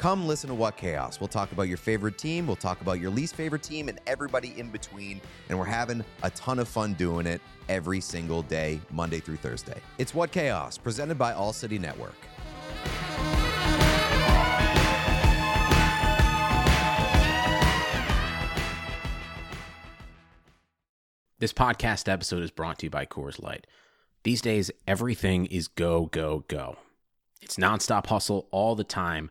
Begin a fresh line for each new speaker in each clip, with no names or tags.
come listen to What Chaos. We'll talk about your favorite team, we'll talk about your least favorite team, and everybody in between. And we're having a ton of fun doing it every single day, Monday through Thursday. It's What Chaos, presented by All City Network.
This podcast episode is brought to you by Coors Light. These days, everything is go, go, go. It's nonstop hustle all the time.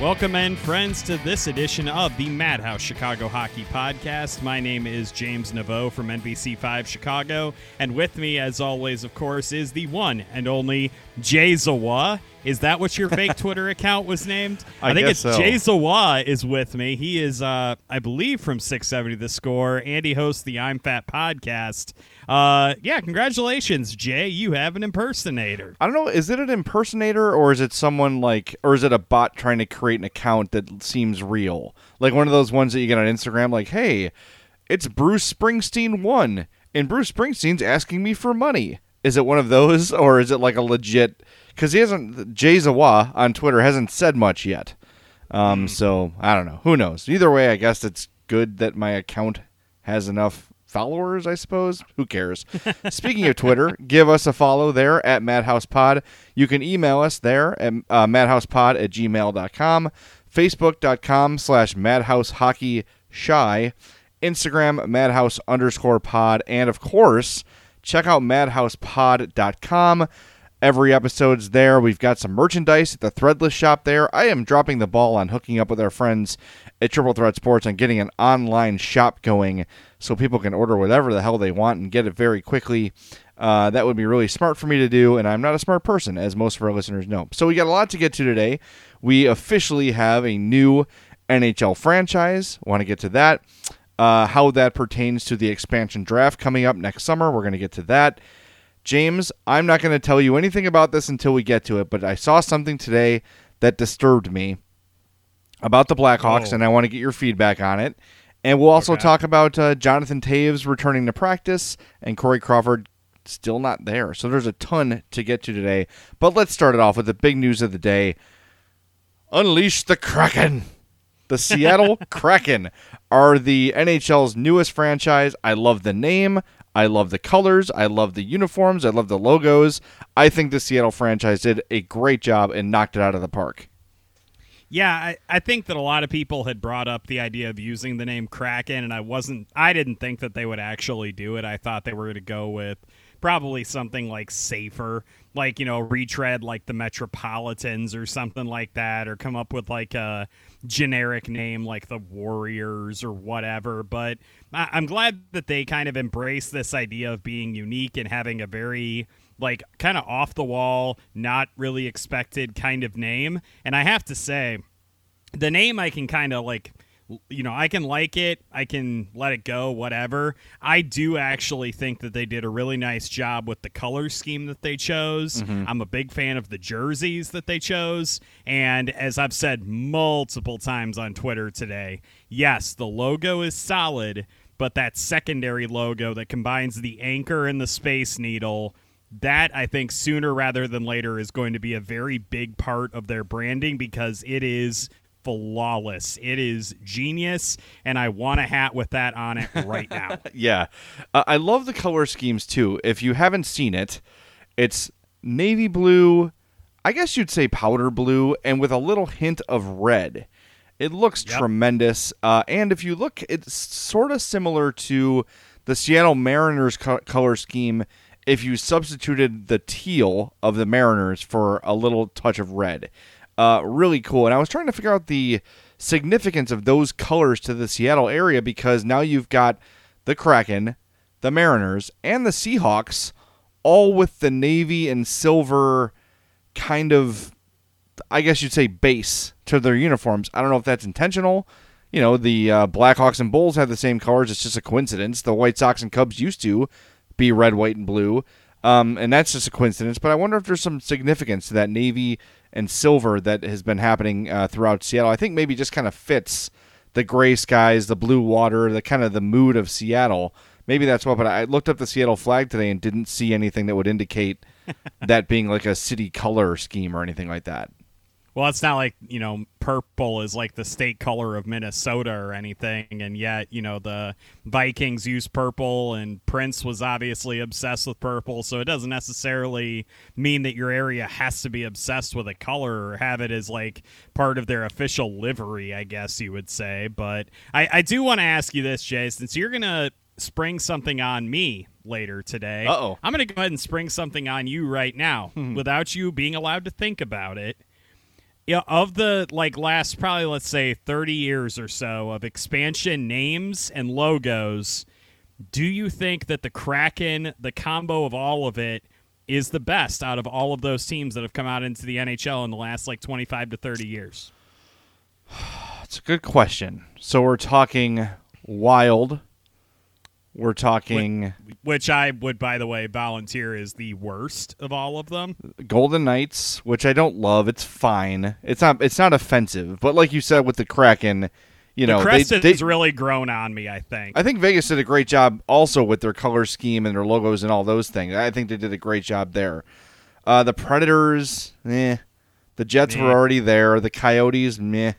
Welcome in, friends, to this edition of the Madhouse Chicago Hockey Podcast. My name is James Neveau from NBC5 Chicago, and with me, as always, of course, is the one and only Jay Zawa. Is that what your fake Twitter account was named?
I
think
guess
it's
so.
Jay Zawa is with me. He is, uh, I believe, from 670 The Score, and he hosts the I'm Fat podcast. Uh, yeah, congratulations, Jay. You have an impersonator.
I don't know. Is it an impersonator or is it someone like, or is it a bot trying to create an account that seems real? Like one of those ones that you get on Instagram, like, hey, it's Bruce Springsteen one, and Bruce Springsteen's asking me for money. Is it one of those, or is it like a legit? Because he hasn't, Jay Zawa on Twitter hasn't said much yet. Um, so I don't know. Who knows? Either way, I guess it's good that my account has enough followers, I suppose. Who cares? Speaking of Twitter, give us a follow there at MadhousePod. You can email us there at uh, madhousepod at gmail.com, facebook.com slash madhousehockey shy, Instagram madhouse underscore pod, and of course, check out madhousepod.com. Every episode's there. We've got some merchandise at the Threadless shop there. I am dropping the ball on hooking up with our friends at Triple Threat Sports and getting an online shop going so people can order whatever the hell they want and get it very quickly. Uh, that would be really smart for me to do, and I'm not a smart person, as most of our listeners know. So we got a lot to get to today. We officially have a new NHL franchise. Want to get to that. Uh, how that pertains to the expansion draft coming up next summer. We're going to get to that. James, I'm not going to tell you anything about this until we get to it, but I saw something today that disturbed me about the Blackhawks,
Oh.
and I want to get your feedback on it. And we'll also
Okay.
talk about uh, Jonathan Toews returning to practice and Corey Crawford still not there. So there's a ton to get to today. But let's start it off with the big news of the day. Unleash the Kraken. The Seattle Kraken are the NHL's newest franchise. I love the name. I love the colors. I love the uniforms. I love the logos. I think the Seattle franchise did a great job and knocked it out of the park.
Yeah, I, I think that a lot of people had brought up the idea of using the name Kraken, and I wasn't. I didn't think that they would actually do it. I thought they were going to go with probably something like safer, like you know, retread like the Metropolitans or something like that, or come up with like a generic name like the Warriors or whatever. But I, I'm glad that they kind of embrace this idea of being unique and having a very like kind of off the wall, not really expected kind of name. And I have to say, the name I can kind of like you know, I can like it, I can let it go, whatever. I do actually think that they did a really nice job with the color scheme that they chose. Mm-hmm. I'm a big fan of the jerseys that they chose. And as I've said multiple times on Twitter today, yes, the logo is solid, but that secondary logo that combines the anchor and the space needle that I think sooner rather than later is going to be a very big part of their branding because it is flawless. It is genius, and I want a hat with that on it right now.
yeah. Uh, I love the color schemes too. If you haven't seen it, it's navy blue, I guess you'd say powder blue, and with a little hint of red. It looks
Yep.
tremendous. Uh, and if you look, it's sort of similar to the Seattle Mariners co- color scheme if you substituted the teal of the Mariners for a little touch of red. Uh, really cool. And I was trying to figure out the significance of those colors to the Seattle area because now you've got the Kraken, the Mariners, and the Seahawks all with the navy and silver kind of I guess you'd say base to their uniforms. I don't know if that's intentional. You know, the uh, Blackhawks and Bulls have the same colors. It's just a coincidence. The White Sox and Cubs used to be red, white, and blue, um, and that's just a coincidence. But I wonder if there's some significance to that navy and silver that has been happening uh, throughout Seattle. I think maybe just kind of fits the gray skies, the blue water, the kind of the mood of Seattle. Maybe that's what. But I looked up the Seattle flag today and didn't see anything that would indicate that being like a city color scheme or anything like that.
Well, it's not like, you know, purple is like the state color of Minnesota or anything. And yet, you know, the Vikings use purple and Prince was obviously obsessed with purple. So it doesn't necessarily mean that your area has to be obsessed with a color or have it as like part of their official livery, I guess you would say. But I, I do want to ask you this, Jay, since you're going to spring something on me later today.
Uh-oh.
I'm going to go ahead and spring something on you right now without you being allowed to think about it yeah, of the like last probably let's say 30 years or so of expansion names and logos, do you think that the Kraken, the combo of all of it, is the best out of all of those teams that have come out into the NHL in the last like 25 to 30 years?
It's a good question. So we're talking wild. We're talking
Which I would, by the way, volunteer is the worst of all of them.
Golden Knights, which I don't love. It's fine. It's not. It's not offensive. But like you said with the Kraken, you know,
the
they,
crest
they-
has really grown on me. I think.
I think Vegas did a great job also with their color scheme and their logos and all those things. I think they did a great job there. Uh, the Predators, eh. The Jets
Meh.
were already there. The Coyotes, meh.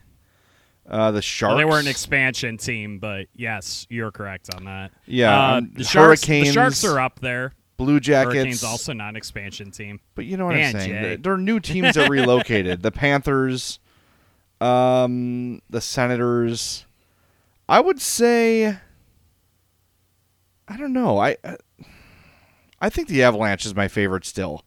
Uh, the Sharks.
Well, they were an expansion team, but yes, you're correct on that.
Yeah,
uh, the Sharks.
Hurricanes-
The Sharks are up there.
Blue Jackets.
Hurricanes also not an expansion team.
But you know what
And
I'm saying?
Jay.
They're- They're new teams that relocated. the Panthers, um, the Senators. I would say. I don't know. I I- I think the Avalanche is my favorite still.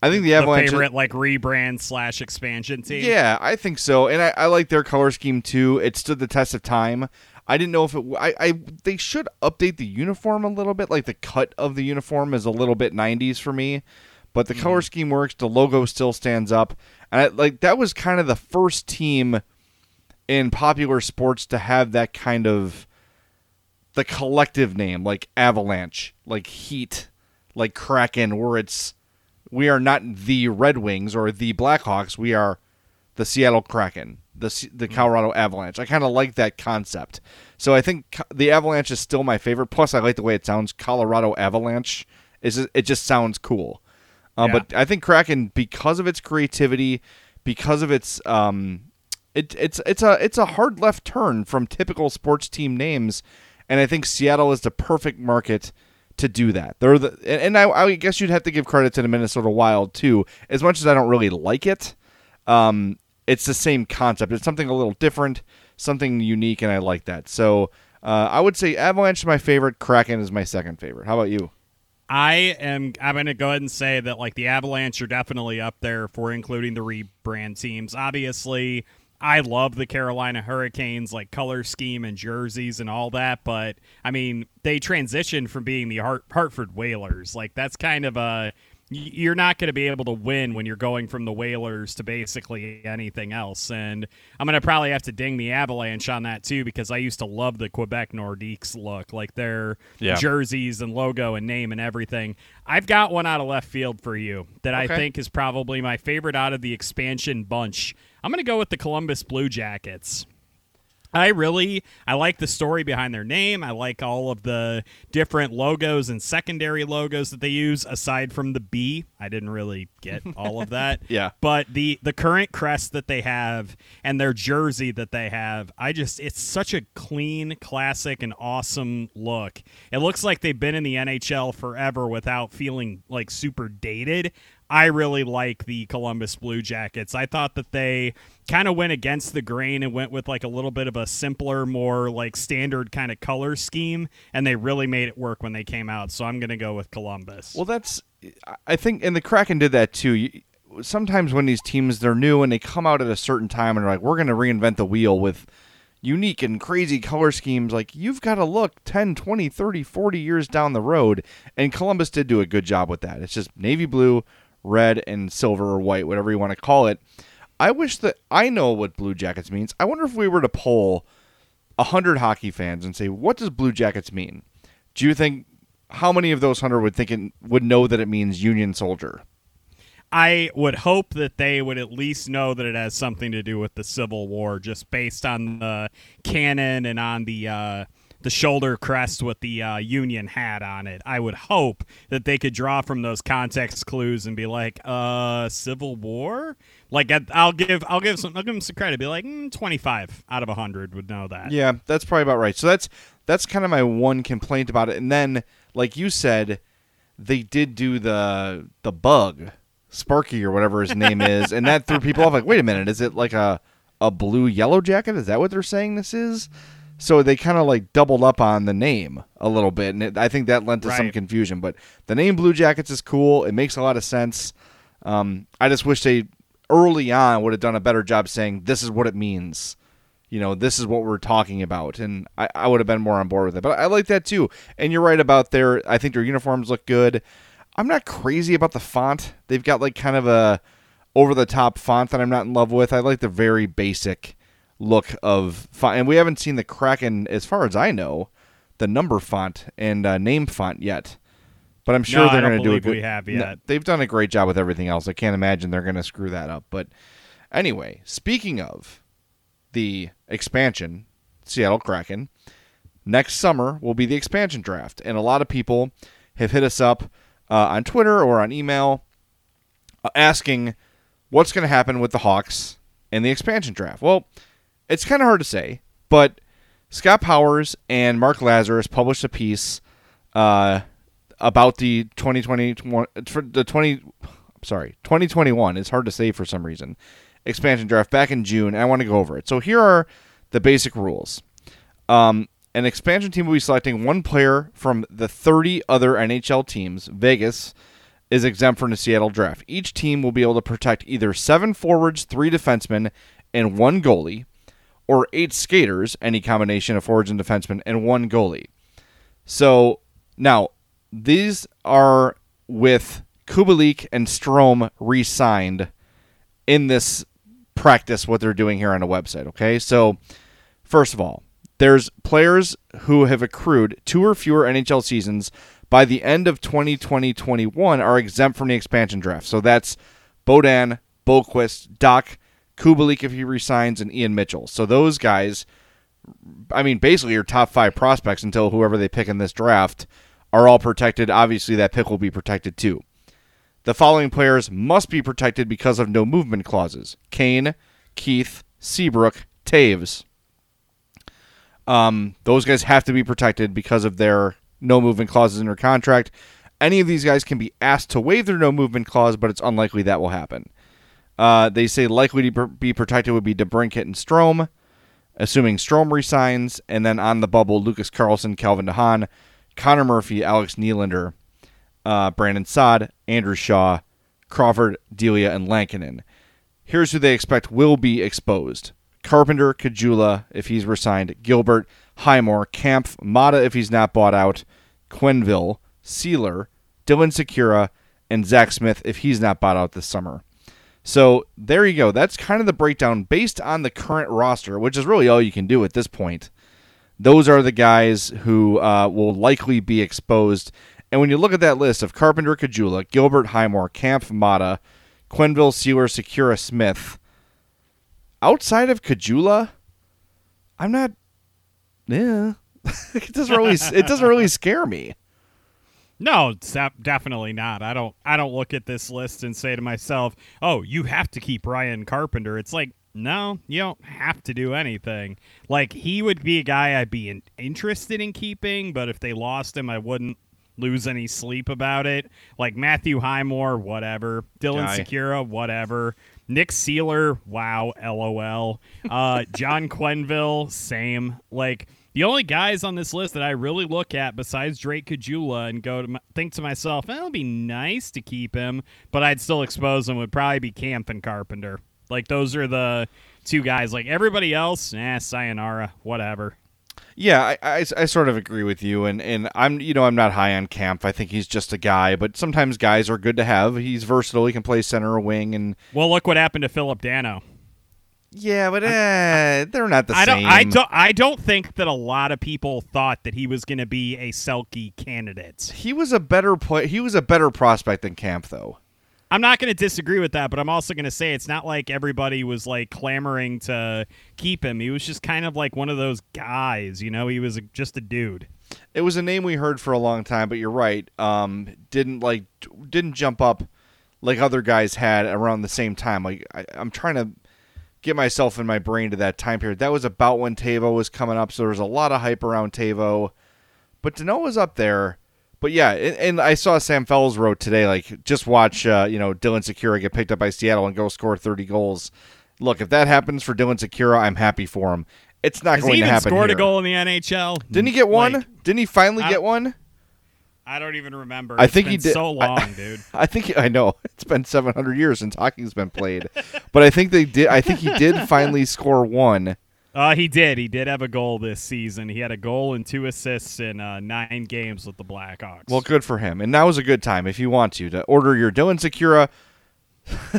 I think the
The
Avalanche.
favorite like rebrand slash expansion team.
Yeah, I think so, and I, I like their color scheme too. It stood the test of time. I didn't know if it. I, I they should update the uniform a little bit. Like the cut of the uniform is a little bit '90s for me, but the color mm-hmm. scheme works. The logo still stands up, and I, like that was kind of the first team in popular sports to have that kind of the collective name, like Avalanche, like Heat, like Kraken, where it's we are not the Red Wings or the Blackhawks. We are the Seattle Kraken, the the Colorado Avalanche. I kind of like that concept. So I think the Avalanche is still my favorite. Plus, I like the way it sounds. Colorado Avalanche is it just sounds cool. Uh,
Yeah.
But I think Kraken, because of its creativity, because of its um, it, it's it's a it's a hard left turn from typical sports team names, and I think Seattle is the perfect market to do that. They're the and I, I guess you'd have to give credit to the Minnesota Wild too. As much as I don't really like it, um, it's the same concept. It's something a little different, something unique, and I like that. So uh, I would say Avalanche is my favorite. Kraken is my second favorite. How about you?
I am. I'm going to go ahead and say that like the Avalanche are definitely up there for including the rebrand teams. Obviously, I love the Carolina Hurricanes, like color scheme and jerseys and all that. But I mean, they transitioned from being the Hart- Hartford Whalers. Like that's kind of a you're not going to be able to win when you're going from the Whalers to basically anything else. And I'm going to probably have to ding the Avalanche on that too because I used to love the Quebec Nordiques look, like their
Yeah.
jerseys and logo and name and everything. I've got one out of left field for you that I think is probably my favorite out of the expansion bunch. I'm going to go with the Columbus Blue Jackets. I really I like the story behind their name. I like all of the different logos and secondary logos that they use aside from the B. I didn't really get all of that.
Yeah.
But the the current crest that they have and their jersey that they have, I just it's such a clean, classic and awesome look. It looks like they've been in the NHL forever without feeling like super dated. I really like the Columbus Blue Jackets. I thought that they kind of went against the grain and went with like a little bit of a simpler, more like standard kind of color scheme, and they really made it work when they came out. So I'm going to go with Columbus.
Well, that's I think, and the Kraken did that too. Sometimes when these teams they're new and they come out at a certain time and they're like, we're going to reinvent the wheel with unique and crazy color schemes. Like you've got to look 10, 20, 30, 40 years down the road, and Columbus did do a good job with that. It's just navy blue, red, and silver or white, whatever you want to call it. I wish that I know what Blue Jackets means. I wonder if we were to poll hundred hockey fans and say, "What does Blue Jackets mean?" Do you think how many of those hundred would think it would know that it means Union soldier?
I would hope that they would at least know that it has something to do with the Civil War, just based on the canon and on the uh, the shoulder crest with the uh, Union hat on it. I would hope that they could draw from those context clues and be like, "Uh, Civil War." Like I'll give I'll give some I'll give them some credit. Be like, mm, twenty five out of hundred would know that.
Yeah, that's probably about right. So that's that's kind of my one complaint about it. And then, like you said, they did do the the bug, Sparky or whatever his name is, and that threw people off. Like, wait a minute, is it like a a blue yellow jacket? Is that what they're saying this is? So they kind of like doubled up on the name a little bit, and it, I think that lent to some confusion. But the name Blue Jackets is cool. It makes a lot of sense. Um, I just wish they early on would have done a better job saying this is what it means. You know, this is what we're talking about, and I, I would have been more on board with it. But I like that too. And you're right about their. I think their uniforms look good. I'm not crazy about the font. They've got like kind of a over the top font that I'm not in love with. I like the very basic look of font, and we haven't seen the Kraken, as far as I know, the number font and uh, name font yet. But I'm sure
No,
they're going to do a good.
we have
No,
yet.
they've done a great job with everything else. I can't imagine they're going to screw that up. But anyway, speaking of the expansion, Seattle Kraken, next summer will be the expansion draft, and a lot of people have hit us up uh, on Twitter or on email uh, asking what's going to happen with the Hawks and the expansion draft. Well, it's kind of hard to say, but Scott Powers and Mark Lazerus published a piece uh, about the 2020 the 20 sorry 2021 it's hard to say for some reason expansion draft back in June I want to go over it. So here are the basic rules. Um, an expansion team will be selecting one player from the 30 other NHL teams. Vegas is exempt from the Seattle draft. Each team will be able to protect either seven forwards, three defensemen, and one goalie, or eight skaters, any combination of forwards and defensemen, and one goalie. So now these are with Kubalik and Strome re-signed in this practice what they're doing here on the website. Okay, so first of all, there's players who have accrued two or fewer NHL seasons by the end of 2020-21 are exempt from the expansion draft. So that's Beaudin, Boqvist, Dach, Kubalik if he resigns, and Ian Mitchell. So those guys, I mean, basically your top five prospects until whoever they pick in this draft are all protected. Obviously, that pick will be protected too. The following players must be protected because of no movement clauses Kane, Keith, Seabrook, Toews. Um, those guys have to be protected because of their no movement clauses in their contract. Any of these guys can be asked to waive their no movement clause, but it's unlikely that will happen. Uh, they say likely to be protected would be DeBrincat and Strome, assuming Strome resigns, and then on the bubble, Lucas Carlson, Calvin DeHaan, Connor Murphy, Alex Nylander, uh, Brandon Saad, Andrew Shaw, Crawford, Delia, and Lankinen. Here's who they expect will be exposed. Carpenter, Caggiula, if he's resigned, Gilbert, Highmore, Kampf, Maatta if he's not bought out, Quenneville, Seeler, Dylan Sikura, and Zach Smith if he's not bought out this summer. So there you go. That's kind of the breakdown based on the current roster, which is really all you can do at this point. Those are the guys who uh, will likely be exposed. And when you look at that list of Carpenter, Caggiula, Gilbert, Highmore, Kampf, Maatta, Quenneville, Seeler, Sikura, Smith, outside of Caggiula, I'm not. Yeah, it doesn't really. it doesn't really scare me.
No, definitely not. I don't. I don't look at this list and say to myself, "Oh, you have to keep Ryan Carpenter." It's like, no, you don't have to do anything. Like he would be a guy I'd be in, interested in keeping, but if they lost him, I wouldn't lose any sleep about it. Like Matthew Highmore, whatever. Dylan Guy. Sikura, whatever. Nick Seeler, wow, lol. Uh, John Quenneville, same. Like the only guys on this list that I really look at besides Drake Caggiula and go to my, think to myself, eh, it'll be nice to keep him, but I'd still expose him would probably be Kampf and Carpenter. Like those are the two guys. Like everybody else, eh, sayonara, whatever.
Yeah, I, I, I, sort of agree with you, and, and I'm you know I'm not high on Kampf. I think he's just a guy, but sometimes guys are good to have. He's versatile. He can play center or wing, and
well, look what happened to Phillip Danault.
Yeah, but uh, they're not the
I
same.
Don't, I don't. I don't think that a lot of people thought that he was going to be a Selke candidate.
He was a better play. He was a better prospect than Kampf, though.
I'm not going to disagree with that, but I'm also going to say it's not like everybody was like clamoring to keep him. He was just kind of like one of those guys, you know. He was a, just a dude.
It was a name we heard for a long time, but you're right. Um, didn't like didn't jump up like other guys had around the same time. Like I, I'm trying to get myself in my brain to that time period. That was about when Teuvo was coming up, so there was a lot of hype around Teuvo. But Danault was up there but yeah, and, and, I saw Sam Fels wrote today, like, just watch, uh, you know, Dylan Sikura get picked up by Seattle and go score 30 goals. Look, if that happens for Dylan Sikura, I'm happy for him. It's not
Has
going
to
happen.
Scored
here.
a goal in the NHL.
Didn't he get one? Like, Didn't he finally get one?
I don't even remember.
I
it's
think he did.
So long,
I,
dude.
I think I know it's been 700 years since hockey's been played, but I think they did. I think he did finally score one
uh, he did. He did have a goal this season. He had a goal and two assists in uh, nine games with the Blackhawks.
Well, good for him. And now is a good time if you want to to order your Dylan Sikura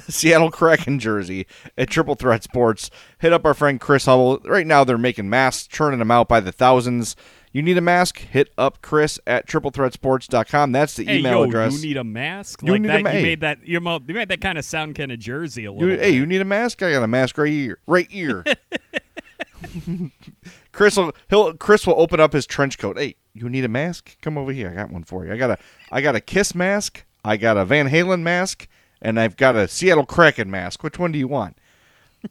Seattle Kraken jersey at Triple Threat Sports. Hit up our friend Chris Hubble. Right now, they're making masks, churning them out by the thousands. You need a mask? Hit up Chris at triplethreatsports.com. That's the
hey,
email
yo,
address.
You need a mask?
You
like
need
that,
a mask.
You made that. You made that kind of sound kind of jersey a little.
You, hey, you need a mask? I got a mask right here. Right here. Chris will he'll Chris will open up his trench coat. Hey, you need a mask? Come over here. I got one for you. I got a I got a Kiss mask. I got a Van Halen mask, and I've got a Seattle Kraken mask. Which one do you want?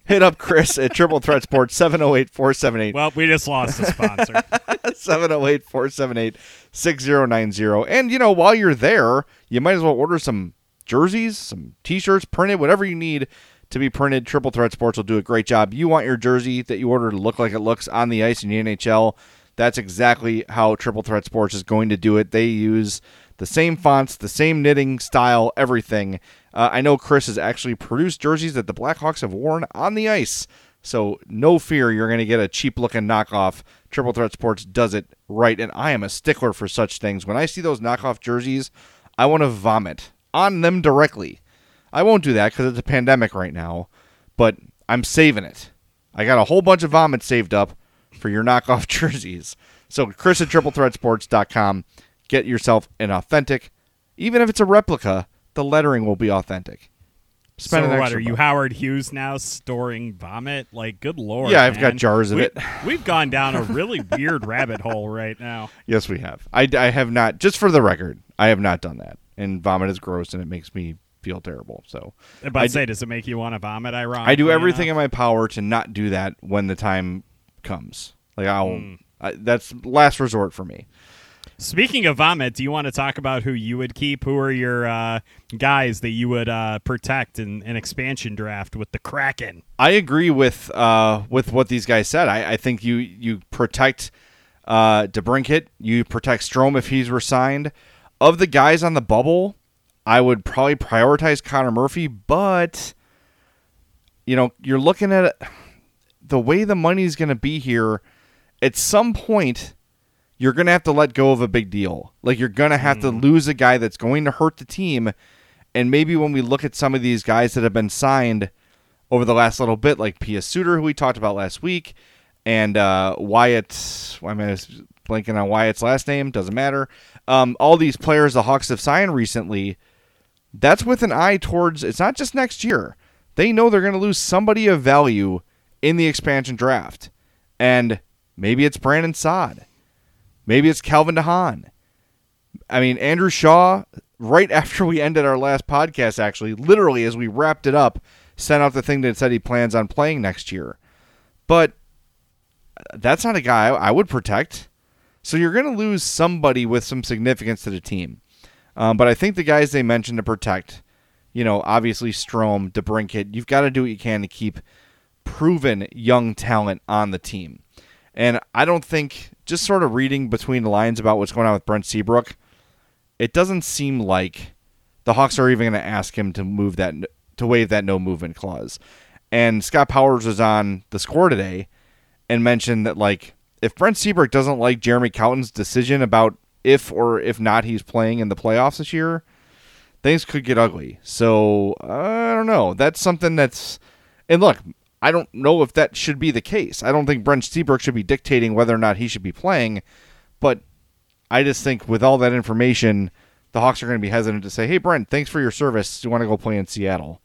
Hit up Chris at Triple Threat Sports 708 478.
Well, we just lost a sponsor.
708 478 6090. And, you know, while you're there, you might as well order some jerseys, some t shirts, printed, whatever you need to be printed. Triple Threat Sports will do a great job. You want your jersey that you order to look like it looks on the ice in the NHL. That's exactly how Triple Threat Sports is going to do it. They use the same fonts, the same knitting style, everything. Uh, I know Chris has actually produced jerseys that the Blackhawks have worn on the ice. So no fear, you're going to get a cheap looking knockoff. Triple Threat Sports does it right, and I am a stickler for such things. When I see those knockoff jerseys, I want to vomit on them directly. I won't do that because it's a pandemic right now, but I'm saving it. I got a whole bunch of vomit saved up for your knockoff jerseys. So, Chris at triplethreatsports.com. Get yourself an authentic, even if it's a replica, the lettering will be authentic.
Spend so what are you Howard Hughes now storing vomit? Like, good lord!
Yeah, I've
man.
got jars of
we,
it.
We've gone down a really weird rabbit hole right now.
Yes, we have. I, I have not. Just for the record, I have not done that. And vomit is gross, and it makes me feel terrible. So
But
I
say, does it make you want to vomit? Ironically,
I do everything
enough?
in my power to not do that when the time comes. Like I'll,
Hmm.
I, that's last resort for me.
Speaking of vomit, do you want to talk about who you would keep? Who are your uh, guys that you would uh, protect in an expansion draft with the Kraken?
I agree with uh, with what these guys said. I, I think you you protect uh, DeBrincat, you protect Strome if he's resigned. Of the guys on the bubble, I would probably prioritize Connor Murphy, but you know you're looking at the way the money's going to be here. At some point, you're going to have to let go of a big deal. Like you're going to have to lose a guy that's going to hurt the team. And maybe when we look at some of these guys that have been signed over the last little bit, like Pius Suter, who we talked about last week, and uh, Wyatt—I'm I blanking on Wyatt's last name. Doesn't matter. Um, all these players the Hawks have signed recently. That's with an eye towards. It's not just next year. They know they're going to lose somebody of value in the expansion draft, and maybe it's Brandon Saad. Maybe it's Calvin DeHaan. I mean, Andrew Shaw, right after we ended our last podcast, actually, literally as we wrapped it up, sent out the thing that said he plans on playing next year. But that's not a guy I would protect. So you're going to lose somebody with some significance to the team. Um, but I think the guys they mentioned to protect, you know, obviously Strome, DeBrincat, you've got to do what you can to keep proven young talent on the team. And I don't think, just sort of reading between the lines about what's going on with Brent Seabrook, it doesn't seem like the Hawks are even going to ask him to move that, to waive that no movement clause. And Scott Powers was on the score today and mentioned that, like, if Brent Seabrook doesn't like Jeremy Colliton's decision about if or if not he's playing in the playoffs this year, things could get ugly. So I don't know. That's something that's and look, I don't know if that should be the case. I don't think Brent Seabrook should be dictating whether or not he should be playing, but I just think with all that information, the Hawks are going to be hesitant to say, "Hey Brent, thanks for your service. Do you want to go play in Seattle?"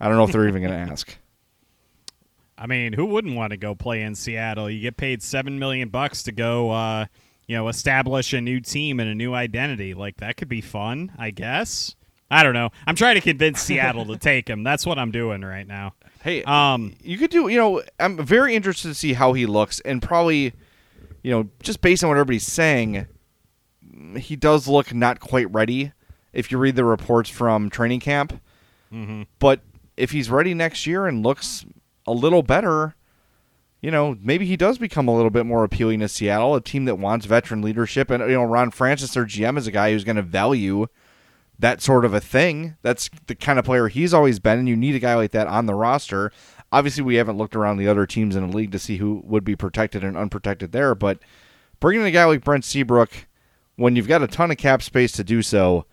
I don't know if they're even going to ask.
I mean, who wouldn't want to go play in Seattle? You get paid seven million bucks to go, uh, you know, establish a new team and a new identity. Like that could be fun, I guess. I don't know. I'm trying to convince Seattle to take him. That's what I'm doing right now.
Hey,
Um,
you could do. You know, I'm very interested to see how he looks, and probably, you know, just based on what everybody's saying, he does look not quite ready. If you read the reports from training camp, but if he's ready next year and looks a little better, you know, maybe he does become a little bit more appealing to Seattle, a team that wants veteran leadership, and you know, Ron Francis, their GM, is a guy who's going to value that sort of a thing. That's the kind of player he's always been, and you need a guy like that on the roster. Obviously, we haven't looked around the other teams in the league to see who would be protected and unprotected there, but bringing in a guy like Brent Seabrook when you've got a ton of cap space to do so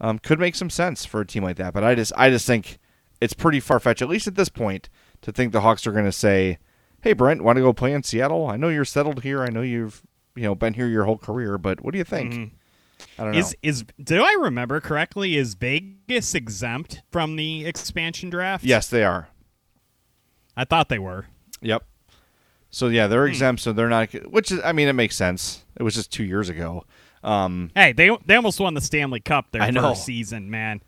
um, could make some sense for a team like that. But I just, I just think it's pretty far fetched, at least at this point, to think the Hawks are going to say, "Hey, Brent, want to go play in Seattle? I know you're settled here. I know you've, you know, been here your whole career, but what do you think?" I don't know.
is is do I remember correctly? Is Vegas exempt from the expansion draft?
yes, they are.
I thought they were.
Yep. So yeah, they're
Hmm.
exempt, so they're not. Which is, I mean, it makes sense. It was just two years ago. Um,
Hey, they they almost won the Stanley Cup their
I know.
first season, man.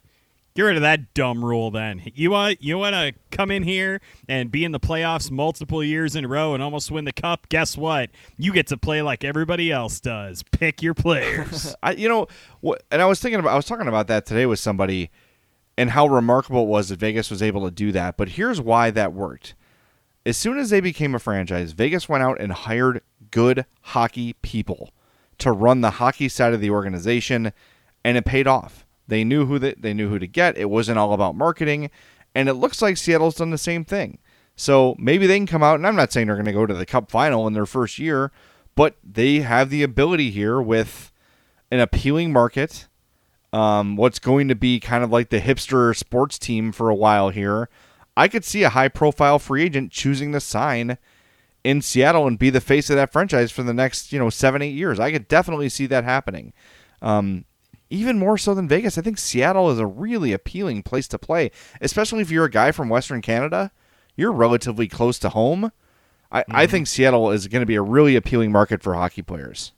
Get rid of that dumb rule then. You want you want to come in here and be in the playoffs multiple years in a row and almost win the cup? Guess what? You get to play like everybody else does. Pick your players.
I, you know, what, and I was thinking about, I was talking about that today with somebody, and how remarkable it was that Vegas was able to do that. But here's why that worked. As soon as they became a franchise, Vegas went out and hired good hockey people to run the hockey side of the organization, and it paid off. They knew who they, they knew who to get. It wasn't all about marketing, and it looks like Seattle's done the same thing. So maybe they can come out, and I'm not saying they're going to go to the Cup final in their first year, but they have the ability here with an appealing market. Um, what's going to be kind of like the hipster sports team for a while here. I could see a high profile free agent choosing to sign in Seattle and be the face of that franchise for the next, you know, seven, eight years. I could definitely see that happening. Um, even more so than Vegas, I think Seattle is a really appealing place to play, especially if you're a guy from Western Canada. You're relatively close to home. I, I mm-hmm. think Seattle is going to be a really appealing market for hockey players.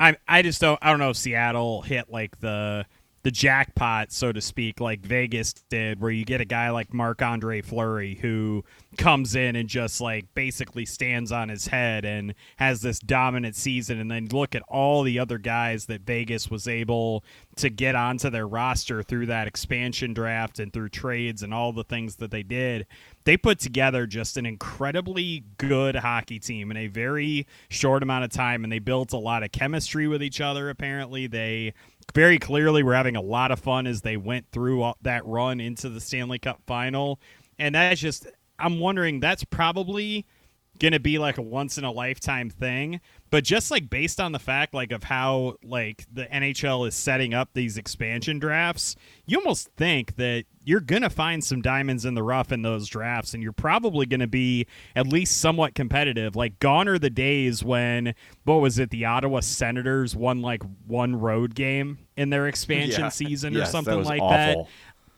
I I just don't I don't know if Seattle hit like the the jackpot, so to speak, like Vegas did, where you get a guy like Marc Andre Fleury who comes in and just like basically stands on his head and has this dominant season. And then look at all the other guys that Vegas was able to get onto their roster through that expansion draft and through trades and all the things that they did. They put together just an incredibly good hockey team in a very short amount of time, and they built a lot of chemistry with each other. Apparently, they very clearly were having a lot of fun as they went through that run into the Stanley Cup final. And that's just, I'm wondering, that's probably going to be like a once in a lifetime thing but just like based on the fact like of how like the NHL is setting up these expansion drafts you almost think that you're going to find some diamonds in the rough in those drafts and you're probably going to be at least somewhat competitive like gone are the days when what was it the Ottawa Senators won like one road game in their expansion
Yeah.
season
Yes,
or
that
something
was
like that.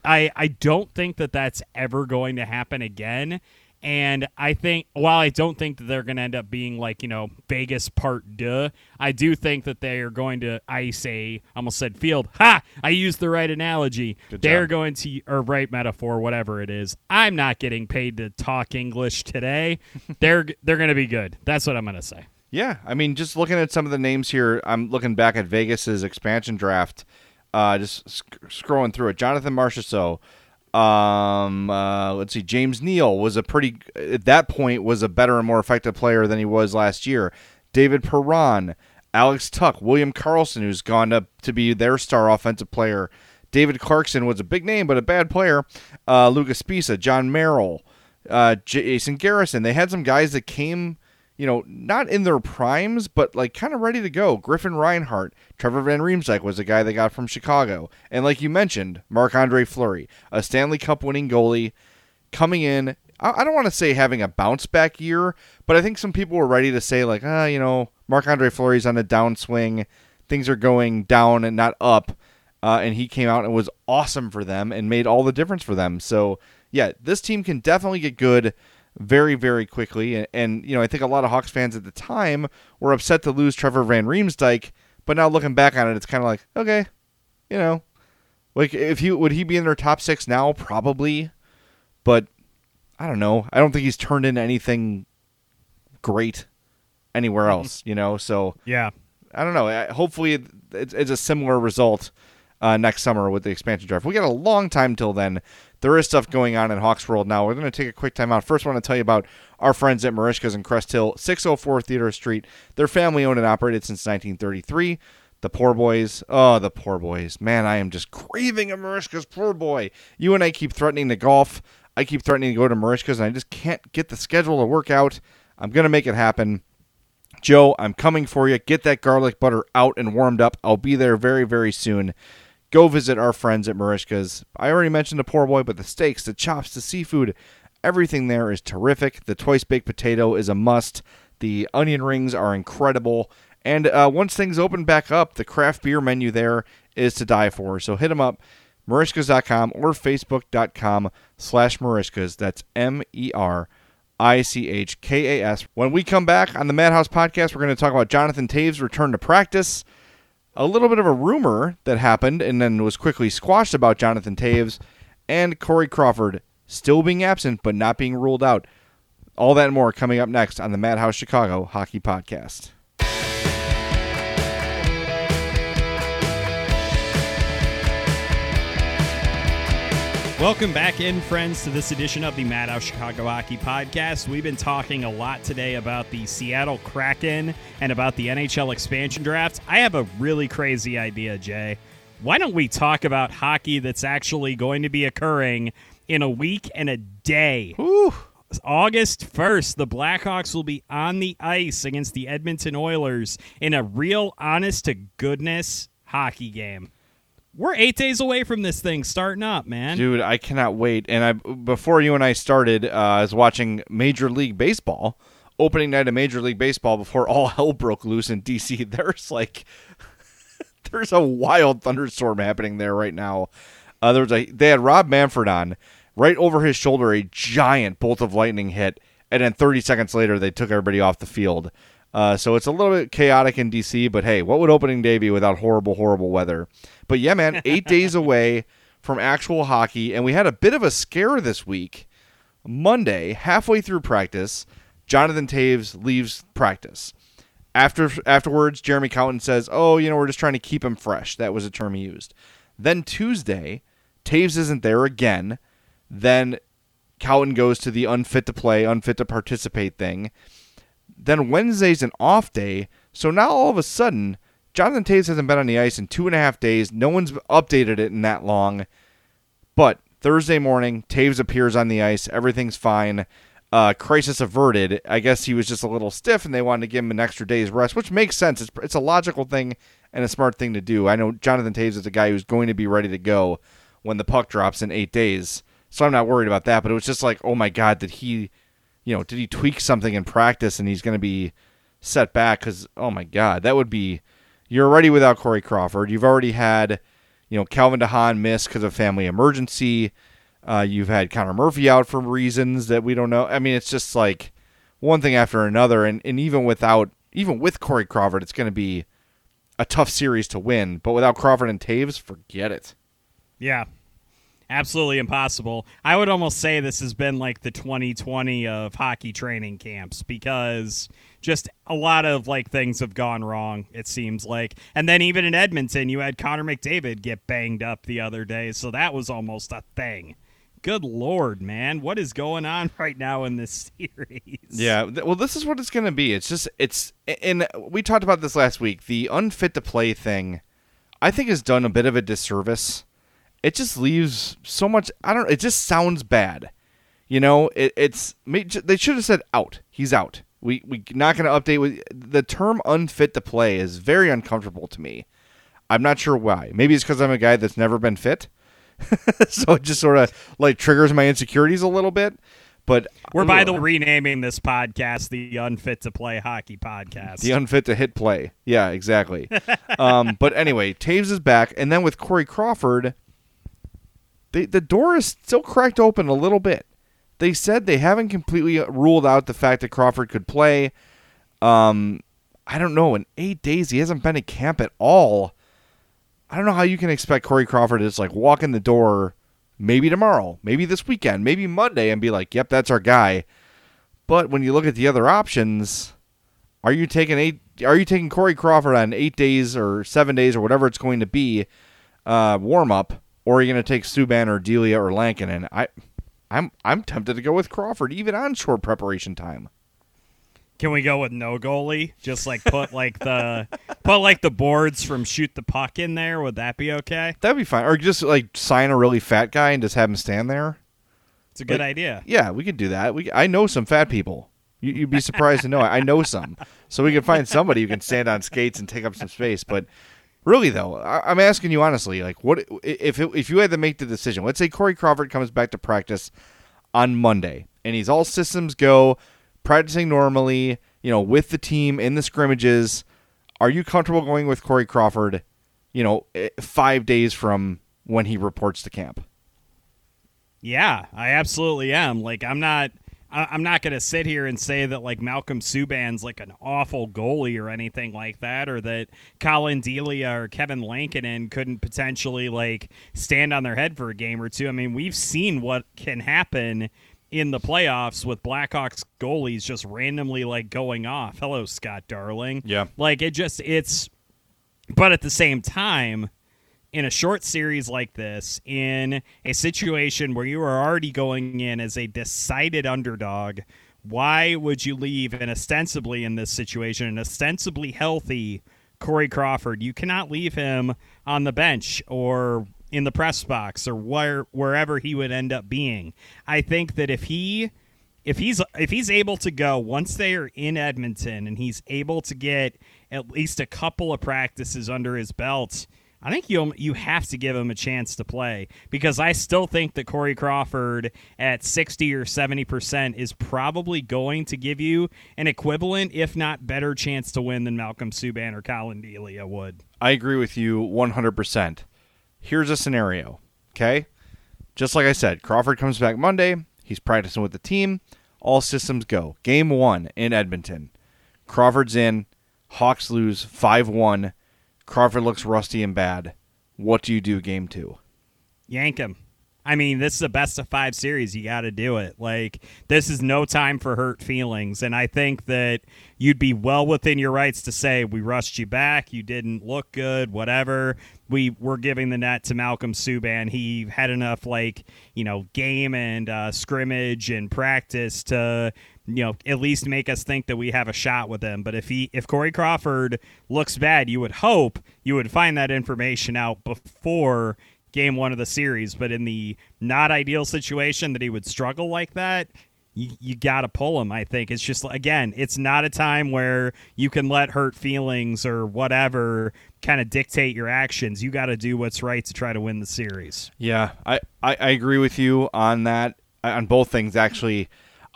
I I don't think that that's ever going to happen again. And I think, while I don't think that they're going to end up being like, you know, Vegas part duh, I do think that they are going to ice a, I almost said field. Ha! I used the right analogy. they're going to, or right metaphor, whatever it is. I'm not getting paid to talk English today. they're they're going to be good. That's what I'm going to say.
Yeah, I mean, just looking at some of the names here, I'm looking back at Vegas's expansion draft. Uh, just sc- scrolling through it. Jonathan Marchessault. Um, uh, let's see. James Neal was a pretty at that point was a better and more effective player than he was last year. David Perron, Alex Tuch, William Karlsson, who's gone up to be their star offensive player. David Clarkson was a big name but a bad player. Uh, Luca Sbisa, Jon Merrill, uh, Jason Garrison. They had some guys that came you know, not in their primes, but like kind of ready to go. Griffin Reinhart, Trevor Van Riemsdyk was a guy they got from Chicago. And like you mentioned, Marc Andre Fleury, a Stanley Cup winning goalie coming in. I I don't want to say having a bounce back year, but I think some people were ready to say, like, ah, you know, Marc Andre Fleury's on a downswing. Things are going down and not up. Uh, and he came out and was awesome for them and made all the difference for them. So, yeah, this team can definitely get good very, very quickly. And, and, you know, I think a lot of Hawks fans at the time were upset to lose Trevor Van Riemsdyk. But now looking back on it, it's kind of like, okay, you know, like if he would he be in their top six now? Probably, but I don't know. I don't think he's turned into anything great anywhere mm-hmm. else. You know, so
Yeah.
I don't know. Hopefully, it's, it's a similar result uh, next summer with the expansion draft. We got a long time till then. There is stuff going on in Hawks World now. We're going to take a quick time out. First, I want to tell you about our friends at Merichka's in Crest Hill, 604 Theater Street. They're family owned and operated since 1933. The poor boys, oh, the poor boys. Man, I am just craving a Merichka's poor boy. You and I keep threatening to golf. I keep threatening to go to Merichka's, and I just can't get the schedule to work out. I'm going to make it happen. Joe, I'm coming for you. Get that garlic butter out and warmed up. I'll be there very, very soon. Go visit our friends at Merichka's. I already mentioned the poor boy, but the steaks, the chops, the seafood, everything there is terrific. The twice baked potato is a must. The onion rings are incredible. And uh, once things open back up, the craft beer menu there is to die for. So hit them up, merichkas.com or facebook.com slash merichkas. That's M E R I C H K A S. When we come back on the Madhouse podcast, we're going to talk about Jonathan Toews' return to practice, a little bit of a rumor that happened and then was quickly squashed about Jonathan Toews, and Corey Crawford still being absent but not being ruled out. All that and more coming up next on the Madhouse Chicago Hockey Podcast.
Welcome back in, friends, to this edition of the Madhouse Chicago Hockey Podcast. We've been talking a lot today about the Seattle Kraken and about the NHL expansion draft. I have a really crazy idea, Jay. Why don't we talk about hockey that's actually going to be occurring in a week and a day? August 1st, the Blackhawks will be on the ice against the Edmonton Oilers in a real honest to goodness hockey game. We're eight days away from this thing starting up, man.
Dude, I cannot wait. And I before you and I started, uh, I was watching Major League Baseball, opening night of Major League Baseball before all hell broke loose in DC. There's like there's a wild thunderstorm happening there right now. Uh, there was a they had Rob Manfred on right over his shoulder, a giant bolt of lightning hit, and then 30 seconds later they took everybody off the field. Uh, so it's a little bit chaotic in DC, but hey, what would opening day be without horrible, horrible weather? But yeah, man, eight days away from actual hockey, and we had a bit of a scare this week. Monday, halfway through practice, Jonathan Toews leaves practice. After afterwards, Jeremy Colliton says, "Oh, you know, we're just trying to keep him fresh." That was a term he used. Then Tuesday, Toews isn't there again. Then Colliton goes to the unfit to play, unfit to participate thing. Then Wednesday's an off day, so now all of a sudden, Jonathan Toews hasn't been on the ice in two and a half days. No one's updated it in that long. But Thursday morning, Toews appears on the ice. Everything's fine. Uh, crisis averted. I guess he was just a little stiff, and they wanted to give him an extra day's rest, which makes sense. It's it's a logical thing and a smart thing to do. I know Jonathan Toews is a guy who's going to be ready to go when the puck drops in eight days, so I'm not worried about that. But it was just like, oh my god, did he, you know, did he tweak something in practice and he's going to be set back? Because oh my god, that would be. You're already without Corey Crawford. You've already had, you know, Calvin DeHaan miss because of family emergency. Uh, you've had Connor Murphy out for reasons that we don't know. I mean, it's just like one thing after another, and, and even without even with Corey Crawford, it's going to be a tough series to win. But without Crawford and Toews, forget it.
Yeah. Absolutely impossible. I would almost say this has been like the 2020 of hockey training camps because just a lot of like things have gone wrong, it seems like. And then even in Edmonton, you had Connor McDavid get banged up the other day, so that was almost a thing. Good lord, man, what is going on right now in this series?
Yeah, well, this is what it's going to be. It's just it's and we talked about this last week. The unfit to play thing, I think, has done a bit of a disservice. It just leaves so much. I don't. It just sounds bad. You know, it, it's they should have said out. He's out. We we not going to update with the term unfit to play is very uncomfortable to me. I'm not sure why. Maybe it's because I'm a guy that's never been fit. so it just sort of like triggers my insecurities a little bit. But
we're by the way renaming this podcast the Unfit to Play Hockey Podcast.
The Unfit to Hit Play. Yeah, exactly. um, but anyway, Toews is back, and then with Corey Crawford, they, the door is still cracked open a little bit. They said they haven't completely ruled out the fact that Crawford could play. Um, I don't know. In eight days, he hasn't been at camp at all. I don't know how you can expect Corey Crawford to just like walk in the door maybe tomorrow, maybe this weekend, maybe Monday and be like, yep, that's our guy. But when you look at the other options, are you taking eight are you taking Corey Crawford on eight days or seven days or whatever it's going to be uh, warm up, or are you going to take Subban or Delia or Lankinen? I I'm I'm tempted to go with Crawford even on short preparation time.
Can we go with no goalie? Just like put like the put like the boards from shoot the puck in there. Would that be okay?
That'd be fine. Or just like sign a really fat guy and just have him stand there.
It's a good like, idea.
Yeah, we could do that. We I know some fat people. You, would be surprised to know I know some. So we can find somebody who can stand on skates and take up some space. But really, though, I, am asking you honestly, like, what if it, if you had to make the decision? Let's say Corey Crawford comes back to practice on Monday and he's all systems go practicing normally, you know, with the team in the scrimmages. Are you comfortable going with Corey Crawford, you know, eh, five days from when he reports to camp?
Yeah, I absolutely am. Like, I'm not. I'm not going to sit here and say that like Malcolm Subban's like an awful goalie or anything like that, or that Collin Delia or Kevin Lankinen couldn't potentially like stand on their head for a game or two. I mean, we've seen what can happen in the playoffs with Blackhawks goalies just randomly like going off. Hello, Scott Darling.
Yeah.
Like it just it's but at the same time, in a short series like this, in a situation where you are already going in as a decided underdog, why would you leave an ostensibly in this situation, an ostensibly healthy Corey Crawford? You cannot leave him on the bench or in the press box or where wherever he would end up being. I think that if he if he's if he's able to go once they are in Edmonton and he's able to get at least a couple of practices under his belt, I think you you have to give him a chance to play because I still think that Corey Crawford at 60 or 70% is probably going to give you an equivalent if not better chance to win than Malcolm Subban or Collin Delia would.
I agree with you 100% here's a scenario, okay? Just like I said, Crawford comes back Monday. He's practicing with the team. All systems go. Game one in Edmonton. Crawford's in. Hawks lose 5 1. Crawford looks rusty and bad. What do you do game two?
Yank him. I mean, this is a best of five series. You got to do it. Like, this is no time for hurt feelings. And I think that you'd be well within your rights to say, we rushed you back. You didn't look good, whatever. We were giving the net to Malcolm Subban. He had enough, like, you know, game and uh, scrimmage and practice to you know at least make us think that we have a shot with him. But if he if Corey Crawford looks bad, you would hope you would find that information out before game one of the series. But in the not ideal situation that he would struggle like that, you, you got to pull him. I think it's just again, it's not a time where you can let hurt feelings or whatever kind of dictate your actions. You got to do what's right to try to win the series.
Yeah, I, I, I agree with you on that on both things actually.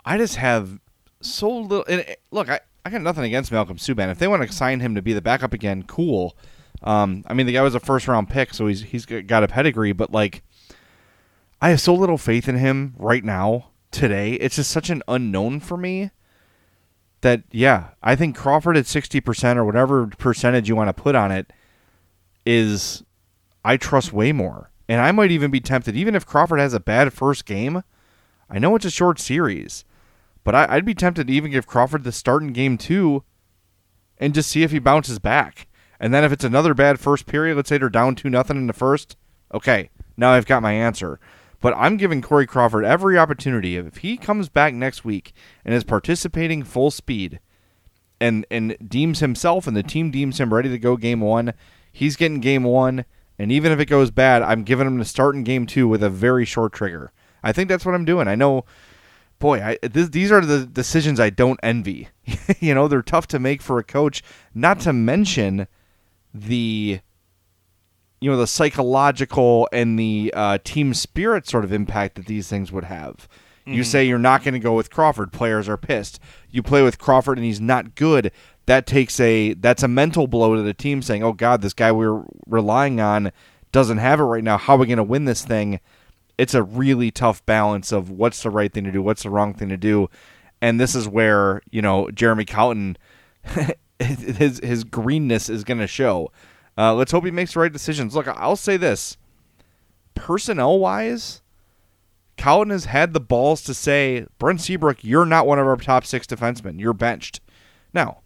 I just have so little. And look, I, I got nothing against Malcolm Subban. If they want to sign him to be the backup again, cool. Um, I mean, the guy was a first round pick, so he's he's got a pedigree. But like, I have so little faith in him right now. Today, it's just such an unknown for me. That yeah, I think Crawford at sixty percent or whatever percentage you want to put on it is, I trust way more. And I might even be tempted, even if Crawford has a bad first game. I know it's a short series, but I, would be tempted to even give Crawford the start in game two and just see if he bounces back. And then if it's another bad first period, let's say they're down two nothing in the first, okay, now I've got my answer. But I'm giving Corey Crawford every opportunity. If he comes back next week and is participating full speed and and deems himself and the team deems him ready to go game one, he's getting game one. And even if it goes bad, I'm giving him the start in game two with a very short trigger. I think that's what I'm doing. I know boy, I, this, these are the decisions I don't envy. you know, they're tough to make for a coach. Not to mention the, you know, the psychological and the uh, team spirit sort of impact that these things would have. Mm-hmm. You say you're not going to go with Crawford. Players are pissed. You play with Crawford and he's not good. That takes a that's a mental blow to the team, saying, "Oh God, this guy we're relying on doesn't have it right now. How are we going to win this thing?" It's a really tough balance of what's the right thing to do, what's the wrong thing to do, and this is where you know Jeremy Colliton, his his greenness is going to show. Uh, let's hope he makes the right decisions. Look, I'll say this: personnel wise, Colliton has had the balls to say, Brent Seabrook, you're not one of our top six defensemen. You're benched. Now,